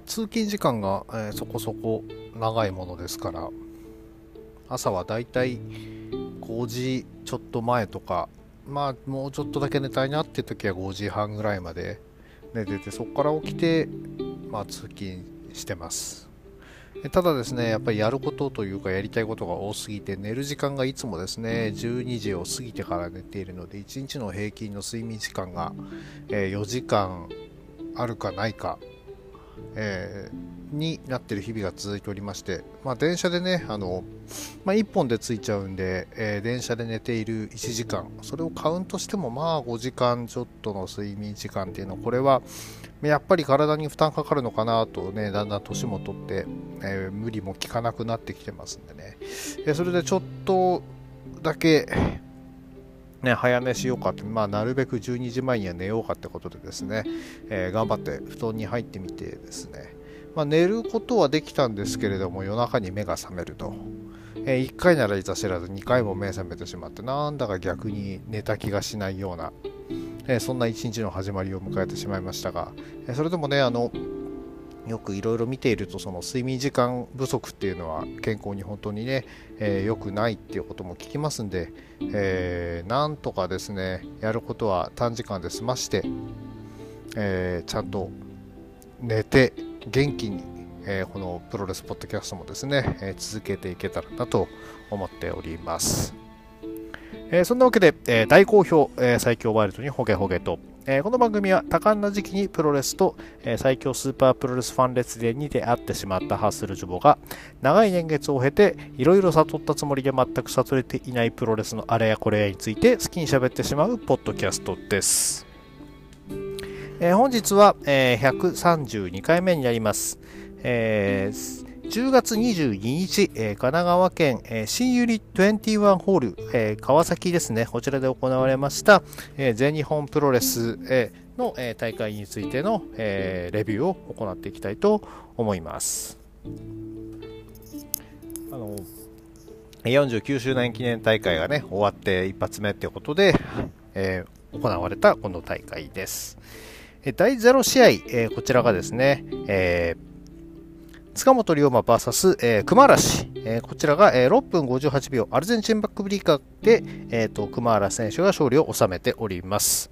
通勤時間が、えーそこそこ長いものですから朝はだいたい5時ちょっと前とかまあもうちょっとだけ寝たいなって時は5時半ぐらいまで寝ててそこから起きて、まあ、通勤してます。ただですねやっぱりやることというかやりたいことが多すぎて寝る時間がいつもですね12時を過ぎてから寝ているので1日の平均の睡眠時間が、えー4時間あるかないか、えーになってる日々が続いておりまして、まあ、電車でねあの、まあ、1本で着いちゃうんで、えー電車で寝ている1時間それをカウントしてもまあ5時間ちょっとの睡眠時間っていうのこれはやっぱり体に負担かかるのかなとねだんだん年も取って、えー無理も効かなくなってきてますんでね、えそれでちょっとだけね、早寝しようかって、まあ、なるべく12時前には寝ようかってことでですね、えー頑張って布団に入ってみてですね、まあ、寝ることはできたんですけれども夜中に目が覚めると、え1回ならいざ知らず2回も目覚めてしまってなんだか逆に寝た気がしないような、えーそんな一日の始まりを迎えてしまいましたが、えそれでもねあのよくいろいろ見ているとその睡眠時間不足っていうのは健康に本当にね、えー良くないっていうことも聞きますんで、えーなんとかですねやることは短時間で済まして、えーちゃんと寝て元気に、えーこのプロレスポッドキャストもですね、えー続けていけたらなと思っております。えーそんなわけで、えー大好評、えー最強ワイルドにホゲホゲと、えーこの番組は多感な時期にプロレスと、えー最強スーパープロレスファン列伝に出会ってしまったハッスルジュボが長い年月を経ていろいろ悟ったつもりで全く悟れていないプロレスのあれやこれやについて好きに喋ってしまうポッドキャストです。えー本日は、えー132回目になります。えー10月22日、えー神奈川県、えー新百合21ホール、えー川崎ですね、こちらで行われました、えー全日本プロレス、えーの、えー大会についての、えーレビューを行っていきたいと思います。あの49周年記念大会がね終わって一発目ってことで、えー行われたこの大会です。えー第0試合、えーこちらがですね、えー塚本龍馬 VS、えー熊嵐、えーこちらが、えー6分58秒アルゼンチンバックブリーカーで、えーと熊原選手が勝利を収めております。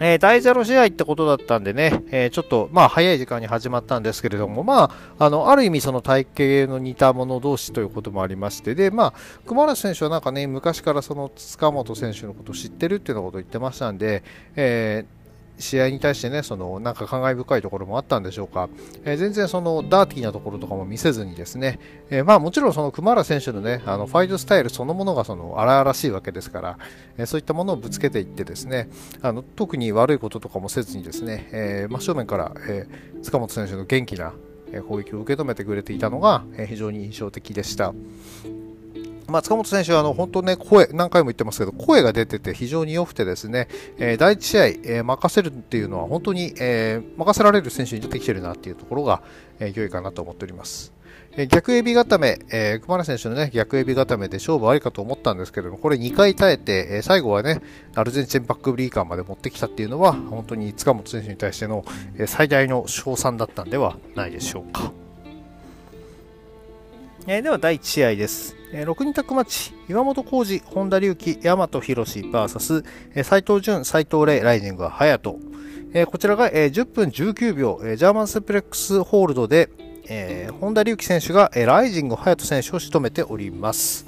えー第0試合ってことだったんでね、えーちょっと、まあ、早い時間に始まったんですけれども、まあ、あの、ある意味その体型の似た者同士ということもありまして、で、まあ、熊原選手はなんかね、昔からその塚本選手のことを知ってるっていうようなことを言ってましたんで、えー試合に対してね、そのなんか感慨深いところもあったんでしょうか、えー全然そのダーティーなところとかも見せずにですね、えーまあもちろんその熊原選手のね、あのファイトスタイルそのものがその荒々しいわけですから、えーそういったものをぶつけていってですね、あの特に悪いこととかもせずにですね、えー真正面から、えー塚本選手の元気なえ攻撃を受け止めてくれていたのが、えー非常に印象的でした。まあ、塚本選手はあの本当ね、声、何回も言ってますけど、声が出てて非常に良くてですね、えー第1試合、えー任せるっていうのは本当に、えー任せられる選手に出てきてるなっていうところが、えー良いかなと思っております。えー逆エビ固め、えー熊原選手のね、逆エビ固めで勝負ありかと思ったんですけれども、これ2回耐えて、えー最後はね、アルゼンチンバックブリーカーまで持ってきたっていうのは、本当に塚本選手に対しての、えー最大の賞賛だったんではないでしょうか。えーでは第1試合です。えー6人宅町、岩本浩二、本田隆起、大和博士 VS、えー斉藤淳、斉藤麗、ライジングは隼人。こちらが、えー10分19秒、えージャーマンスプレックスホールドで、えー本田隆起選手が、えーライジング隼人選手を仕留めております。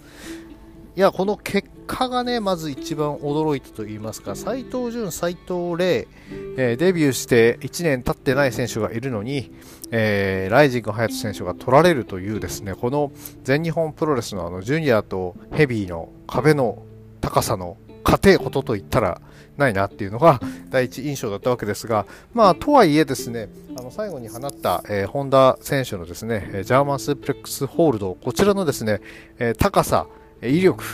いや、この結果がね、まず一番驚いたと言いますか、斉藤潤、斉藤麗、えーデビューして1年経ってない選手がいるのに、えーライジング隼人選手が取られるというですね、この全日本プロレスのあのジュニアとヘビーの壁の高さの過程ことと言ったらないなっていうのが第一印象だったわけですが、まあ、とはいえですね、あの最後に放った、えー本田選手のですね、ジャーマンスープレックスホールド、こちらのですね、えー高さ、威力、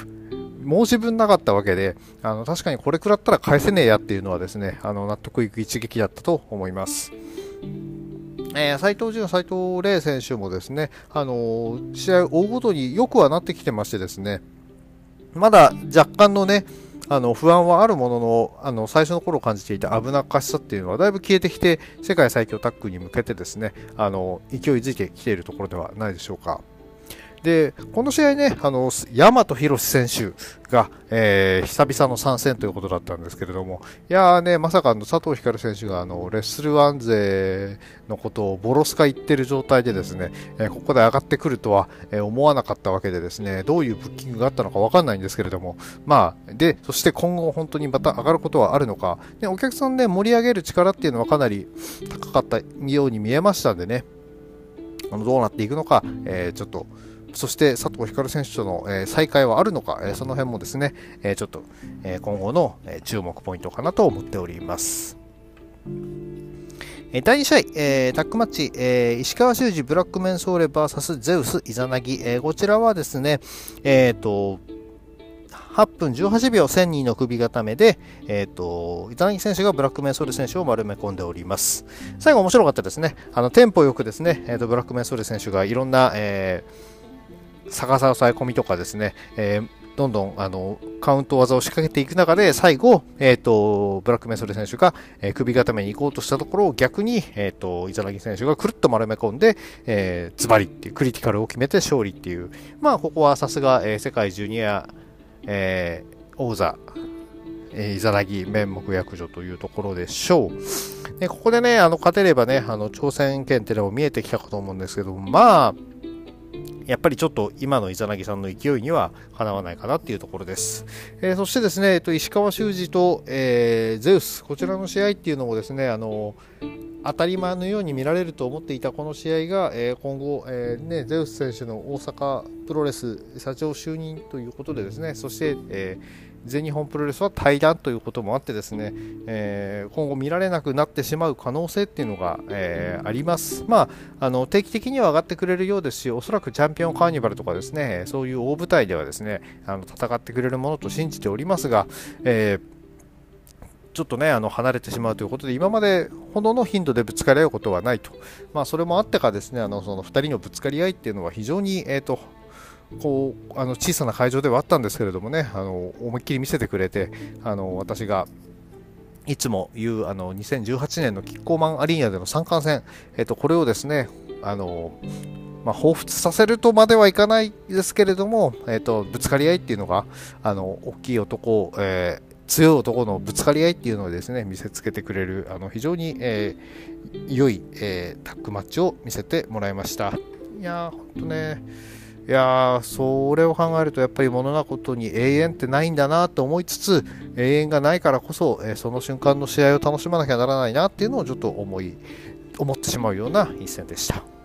申し分なかったわけで、あの確かにこれ食らったら返せねえやっていうのはですね、あの納得いく一撃だったと思います。えー、斉藤潤、斉藤麗選手もですね、あのー試合を追うごとによくはなってきてましてですね、まだ若干のね、あの不安はあるもののあの最初の頃感じていた危なっかしさっていうのはだいぶ消えてきて世界最強タッグに向けてですねあの勢いづいてきているところではないでしょうか。で、この試合ね、あの、大和宏選手が、えー、久々の参戦ということだったんですけれども、いやーね、まさかの佐藤光選手が、あの、レッスルワン勢のことをボロスカ言ってる状態でですね、えー、ここで上がってくるとは、えー、思わなかったわけでですね、どういうブッキングがあったのかわかんないんですけれども、まあ、で、そして今後本当にまた上がることはあるのか、でお客さんね、盛り上げる力っていうのはかなり高かったように見えましたんでね、あのどうなっていくのか、えー、ちょっと、そして佐藤光選手との、え再会はあるのか、えその辺もですね、えちょっと、え今後の、え注目ポイントかなと思っております。第2試合、えー、タックマッチ、えー、石川修司ブラックメンソーレ VS ゼウスイザナギ、えー、こちらはですね、え、ー、と、8分18秒1000人の首固めで、えっ、ー、と、イザナギ選手がブラックメンソーレ選手を丸め込んでおります。最後面白かったですね。あの、テンポよくですね、えっ、と、ブラックメンソーレ選手がいろんな、えー、逆さ抑え込みとかですね、えー、どんどんあのカウント技を仕掛けていく中で、最後、えーと、ブラックメソレ選手が、えー、首固めに行こうとしたところを逆に、えーと、イザナギ選手がくるっと丸め込んで、えー、ズバリっていうクリティカルを決めて勝利っていう、まあ、ここはさすが、えー、世界ジュニア、えー、王座、えー、イザナギ面目役女というところでしょう。でここでね、あの勝てればね、あの挑戦権っていうのも見えてきたかと思うんですけど、まあ、やっぱりちょっと今のイザナギさんの勢いにはかなわないかなっていうところです。えー、そしてですね、えっと、石川修司と、えー、ゼウス、こちらの試合っていうのもですね、あの当たり前のように見られると思っていたこの試合が、えー、今後、えーね、ゼウス選手の大阪プロレス社長就任ということでですね、そして、えー全日本プロレスは対談ということもあってですね、えー、今後見られなくなってしまう可能性っていうのが、えー、あります。まあ、あの定期的には上がってくれるようですし、おそらくチャンピオンカーニバルとかですね、そういう大舞台ではですね、あの戦ってくれるものと信じておりますが、えーちょっとね、あの離れてしまうということで、今までほどの頻度でぶつかり合うことはないと、まあ、それもあってか、ですねあのその2人のぶつかり合いっていうのは非常に、えーとこうあの小さな会場ではあったんですけれどもねあの思いっきり見せてくれてあの私がいつも言うあの2018年のキッコーマンアリーナでの三冠戦、えっと、これをですねあの、まあ、彷彿させるとまではいかないですけれども、えっと、ぶつかり合いっていうのがあの大きい男、えー強い男のぶつかり合いっていうのをですね見せつけてくれるあの非常に、えー、良い、えー、タッグマッチを見せてもらいました。いやーほんとねいやー、それを考えると、やっぱり物なことに永遠ってないんだなと思いつつ、永遠がないからこそ、えー、その瞬間の試合を楽しまなきゃならないなっていうのをちょっと思い、思ってしまうような一戦でした。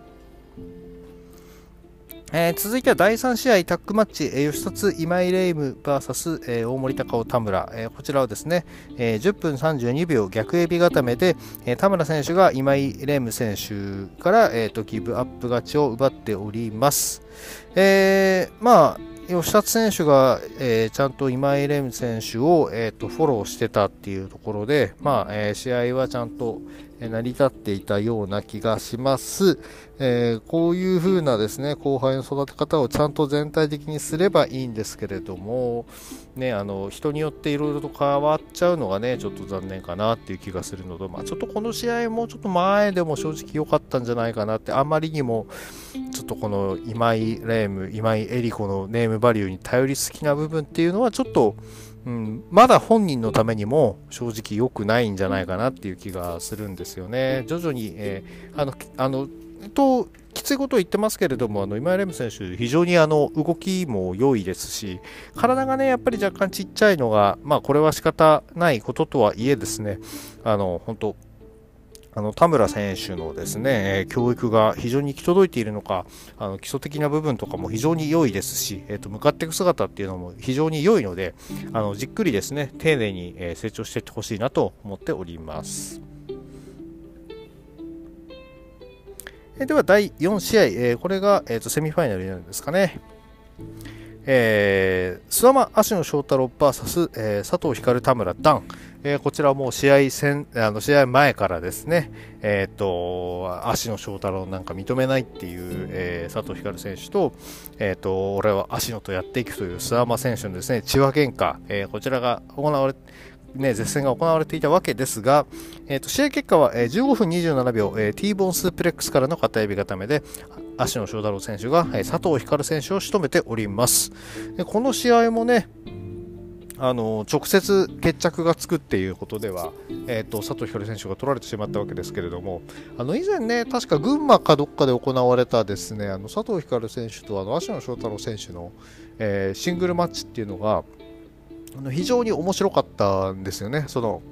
えー、続いては第3試合タッグマッチ、えー、吉達今井レイム VS、えー、大森高尾田村、えー、こちらはですね、えー、10分32秒逆エビ固めで、えー、田村選手が今井レイム選手から、えーと、ギブアップ勝ちを奪っております。えー、まあ吉達選手が、えー、ちゃんと今井レイム選手を、えーと、フォローしてたっていうところで、まあえー、試合はちゃんと、成り立っていたような気がします。えー、こういう風なですね、後輩の育て方をちゃんと全体的にすればいいんですけれども、ね、あの、人によっていろいろと変わっちゃうのがね、ちょっと残念かなっていう気がするので、まあ、ちょっとこの試合もちょっと前でも正直良かったんじゃないかなって、あまりにも、ちょっとこの今井レーム、今井エリコのネームバリューに頼りすぎな部分っていうのはちょっと、うん、まだ本人のためにも正直良くないんじゃないかなっていう気がするんですよね。徐々に、えー、あの、あの、と、きついことを言ってますけれども、あの今井レム選手、非常にあの動きも良いですし、体がね、やっぱり若干ちっちゃいのが、まあ、これは仕方ないこととはいえですね、あの本当、あの田村選手のですね、教育が非常に行き届いているのか、あの基礎的な部分とかも非常に良いですし、えー、と向かっていく姿っていうのも非常に良いので、あのじっくりですね、丁寧に成長していってほしいなと思っております。えでは第4試合、えこれが、えー、とセミファイナルになるんですかね。えー、諏訪間芦野翔太郎 VS、えー、佐藤光田村ダン、えー、こちらも試合戦あの試合前からですね、えーと、芦野翔太郎なんか認めないっていう、えー、佐藤光選手と,、えーと、俺は芦野とやっていくという諏訪間選手のですね血話喧嘩、えー、こちらが行われね、絶戦が行われていたわけですが、えーと、試合結果は、えー、15分27秒、えー、T ボンスープレックスからの片指固めで、芦野翔太郎選手が、えー、佐藤光選手を仕留めております。この試合もね、あの直接決着がつくっていうことでは、えーと、佐藤ひかる選手が取られてしまったわけですけれどもあの以前ね確か群馬かどっかで行われたですねあの佐藤ひかる選手とあの芦野翔太郎選手の、えー、シングルマッチっていうのがあの非常に面白かったんですよね。その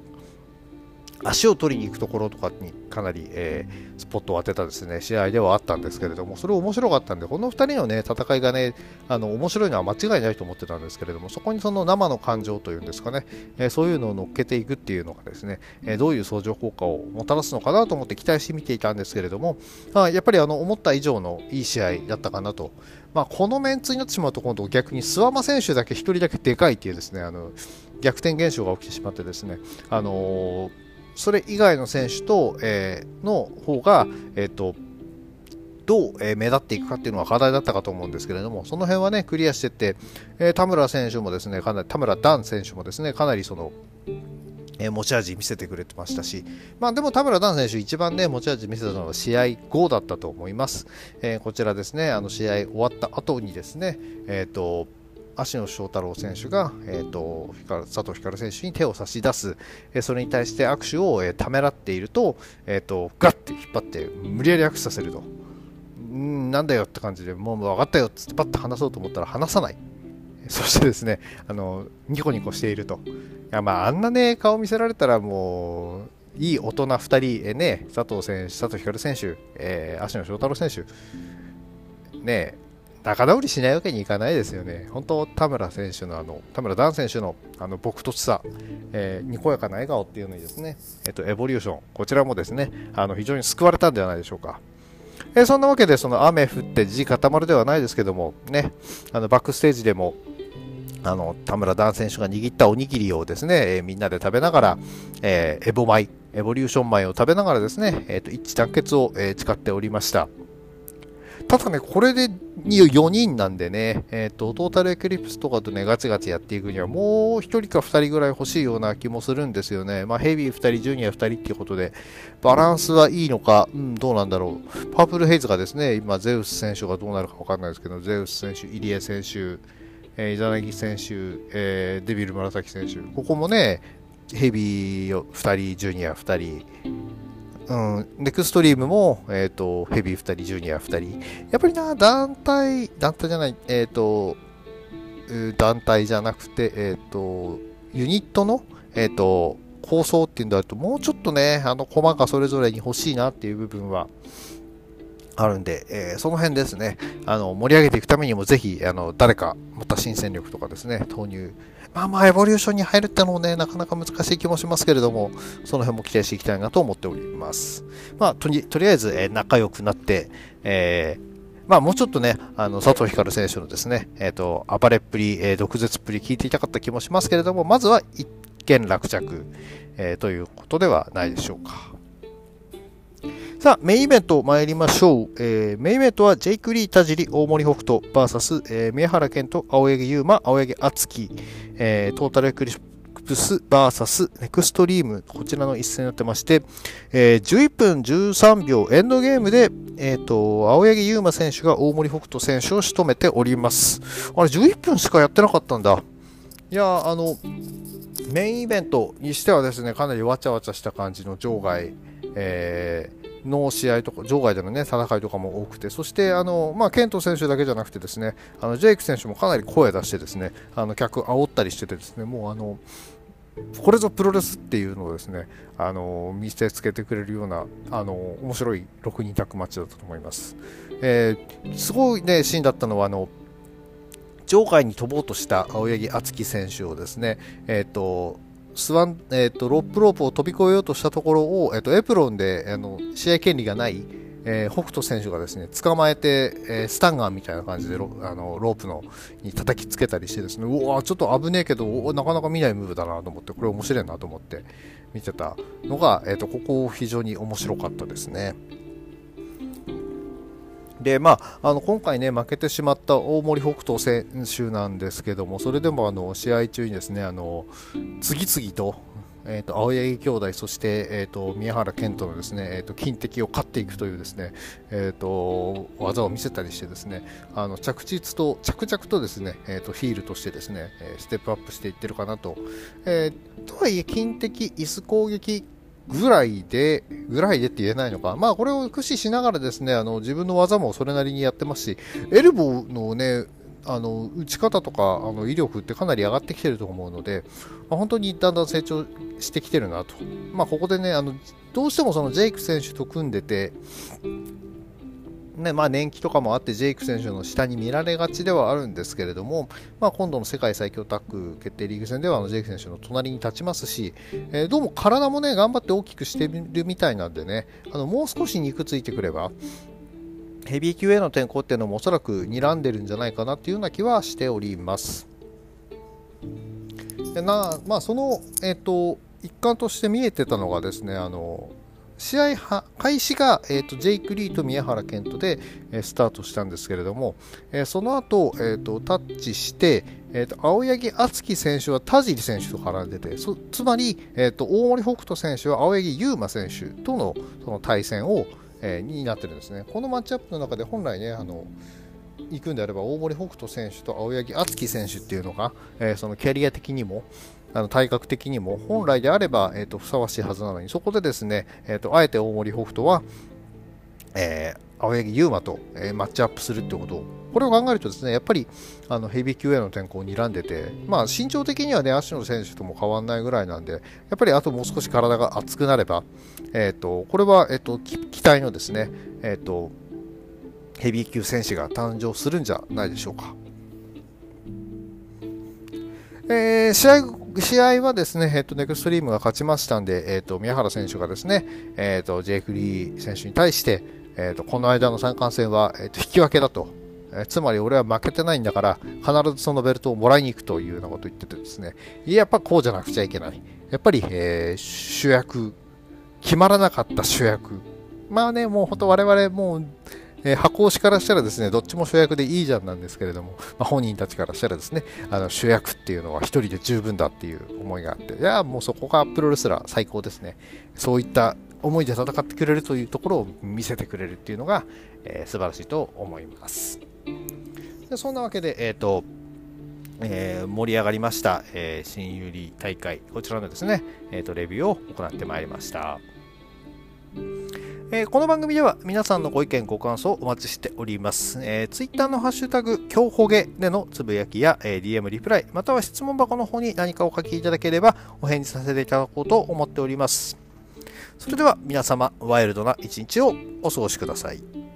足を取りに行くところとかにかなり、えー、スポットを当てたですね試合ではあったんですけれども、それ面白かったんで、この2人の、ね、戦いがねあの面白いのは間違いないと思ってたんですけれども、そこにその生の感情というんですかね、えー、そういうのを乗っけていくっていうのがですね、えー、どういう相乗効果をもたらすのかなと思って期待して見ていたんですけれども、あやっぱりあの思った以上のいい試合だったかなと。まあ、このメンツになってしまうと、今度逆に諏訪間選手だけ1人だけでかいっていうですねあの逆転現象が起きてしまってですね、あのーそれ以外の選手と、えー、の方が、えーと、どう、えー、目立っていくかっていうのは課題だったかと思うんですけれども、その辺はね、クリアしていって、えー、田村選手もですね、かなり、田村ダン選手もですね、かなりその、えー、持ち味見せてくれてましたし、まあでも田村ダン選手一番ね、持ち味見せたのは試合後だったと思います。えー、こちらですね、あの試合終わった後にですね、えっ、ー、と、芦野翔太郎選手が、えーと、佐藤光選手に手を差し出す、え、それに対して握手を、え、ためらっていると,、えーと、ガッて引っ張って無理やり握手させると。んなんだよって感じでもう分かったよってパッと話そうと思ったら話さない。そしてですね、あのニコニコしていると。いやまあ、あんなね、顔見せられたらもう、いい大人2人、えね、佐藤選手、佐藤光選手、えー、芦野翔太郎選手、ね、仲直りしないわけにいかないですよね。本当、田村選手のあの、田村ダン選手のあの、僕とさ、えー、にこやかな笑顔っていうのにですね、えっ、と、エボリューション、こちらもですね、あの、非常に救われたんではないでしょうか。えー、そんなわけで、その雨降って地固まるではないですけども、ね、あの、バックステージでも、あの、田村ダン選手が握ったおにぎりをですね、えー、みんなで食べながら、えー、エボ米、エボリューション米を食べながらですね、えっ、と、一致団結を、え誓っておりました。ただね、これで4人なんでね、えっ、ー、と、トータルエクリプスとかとね、ガチガチやっていくには、もう1人か2人ぐらい欲しいような気もするんですよね。まあ、ヘビー2人、ジュニア2人っていうことで、バランスはいいのか、うん、どうなんだろう。パープルヘイズがですね、今、ゼウス選手がどうなるか分かんないですけど、ゼウス選手、入江選手、えー、イザナギ選手、えー、デビル紫選手、ここもね、ヘビー2人、ジュニア2人、うん、ネクストリームも、え、ー、と、ヘビー2人、ジュニア2人。やっぱりな、団体、団体じゃない、えっ、ー、と、団体じゃなくて、えっ、ー、と、ユニットの、えっ、と、構想っていうんだと、もうちょっとね、あの、駒がそれぞれに欲しいなっていう部分は、あるんで、えー、その辺ですね、あの盛り上げていくためにもぜひあの誰かまた新戦力とかですね、投入まあまあ、エボリューションに入るってのもね、なかなか難しい気もしますけれども、その辺も期待していきたいなと思っております。まあ、とりとりあえず、え、仲良くなって、えーまあ、もうちょっとね、あの佐藤光選手のですね、えっ、ー、と、暴れっぷり、えー、毒舌っぷり聞いていたかった気もしますけれども、まずは一見落着、えー、ということではないでしょうか。さあ、メインイベント参りましょう。えー、メインイベントは、ジェイク・リー・田尻、大森北斗 VS、えー、宮原健と青柳優馬、青柳敦樹、えー、トータルエクリプス VS ネクストリーム、こちらの一戦になってまして、えー、11分13秒エンドゲームで、えーと、青柳優馬選手が大森北斗選手を仕留めております。あれ、11分しかやってなかったんだ。いや、あの、メインイベントにしてはですね、かなりわちゃわちゃした感じの場外、えーの試合とか、場外での、ね、戦いとかも多くて、そしてあの、まあ、ケント選手だけじゃなくて、ですねあのジェイク選手もかなり声出して、ですねあの客煽ったりしてて、ですねもうあのこれぞプロレスっていうのをですねあの見せつけてくれるようなあの面白い6人タッグマッチだったと思います。えー、すごい、ね、シーンだったのはあの場外に飛ぼうとした青柳敦樹選手をですね、えーとスワン、えーと、ロップロープを飛び越えようとしたところを、えーと、エプロンであの試合権利がない、えー、北斗選手がですね、捕まえて、えー、スタンガンみたいな感じでロあのロープのに叩きつけたりしてですね、うわちょっと危ねえけど、なかなか見ないムーブだなと思って、これ面白いなと思って見てたのが、えっ、ー、と、ここ非常に面白かったですね。でまあ、あの今回ね負けてしまった大森北斗選手なんですけどもそれでもあの試合中にですねあの次々とえーと、青柳兄弟、そして、えーと、宮原健人のですね、えーと、金敵を勝っていくというですね、えー、と技を見せたりしてですねあの着実と着々とですね、えー、とヒールとしてですねステップアップしていってるかなと。えー、とはいえ金敵椅子攻撃ぐらいで、ぐらいでって言えないのか。まあこれを駆使しながらですね、あの自分の技もそれなりにやってますし、エルボーのね、あの打ち方とかあの威力ってかなり上がってきてると思うので、まあ、本当にだんだん成長してきてるなと、まあ、ここでねあのどうしてもそのジェイク選手と組んでて、ねまあ、年季とかもあってジェイク選手の下に見られがちではあるんですけれども、まあ、今度の世界最強タッグ決定リーグ戦ではあのジェイク選手の隣に立ちますし、えー、どうも体もね頑張って大きくしてるみたいなんでねあのもう少し肉ついてくればヘビー級への転向っていうのもおそらく睨んでるんじゃないかなっていうような気はしております。でなまあ、その、えーと、一環として見えてたのがですねあの試合開始が、えーと、ジェイク・リーと宮原健人で、えー、スタートしたんですけれども、えー、その後、えーと、タッチして、えーと、青柳敦樹選手は田尻選手と絡んでてつまり、えー、と大森北斗選手は青柳優馬選手とのその対戦を、えー、になってるんですね。このマッチアップの中で本来ね、あの行くんであれば大森北斗選手と青柳敦樹選手っていうのが、えー、そのキャリア的にもあの体格的にも本来であれば、えーと、ふさわしいはずなのにそこでですね、えーと、あえて大森北斗は、えー、青柳優馬と、えー、マッチアップするってことをこれを考えるとですねやっぱりあのヘビー級への転向を睨んでて、まあ、身長的にはね足野選手とも変わらないぐらいなんでやっぱりあともう少し体が厚くなれば、えーと、これは、えーと、期待のですね、えーと、ヘビー級選手が誕生するんじゃないでしょうか。えー、試合試合はですね、えっと、ネクストリームが勝ちましたんで、えっと、宮原選手がですね、えっと、ジェイク・リー選手に対して、えっと、この間の三冠戦は、えっと、引き分けだと、えつまり俺は負けてないんだから必ずそのベルトをもらいに行くというようなことを言っててですね。やっぱこうじゃなくちゃいけない。やっぱり、えー、主役決まらなかった主役。まあねもう本当我々もうえー、箱推しからしたらですね、どっちも主役でいいじゃんなんですけれども、まあ、本人たちからしたらですね、あの主役っていうのは一人で十分だっていう思いがあって、いや、もうそこがプロレスラー最高ですね。そういった思いで戦ってくれるというところを見せてくれるっていうのが、えー、素晴らしいと思います。でそんなわけで、えっ、ー、と、えー、盛り上がりました、えー、新有利大会、こちらのですね、えーと、レビューを行ってまいりました。えー、この番組では皆さんのご意見、ご感想をお待ちしております。えー、Twitter のハッシュタグ、今日ほげでのつぶやきや、えー、DM リプライ、または質問箱の方に何かお書きいただければお返事させていただこうと思っております。それでは皆様、ワイルドな一日をお過ごしください。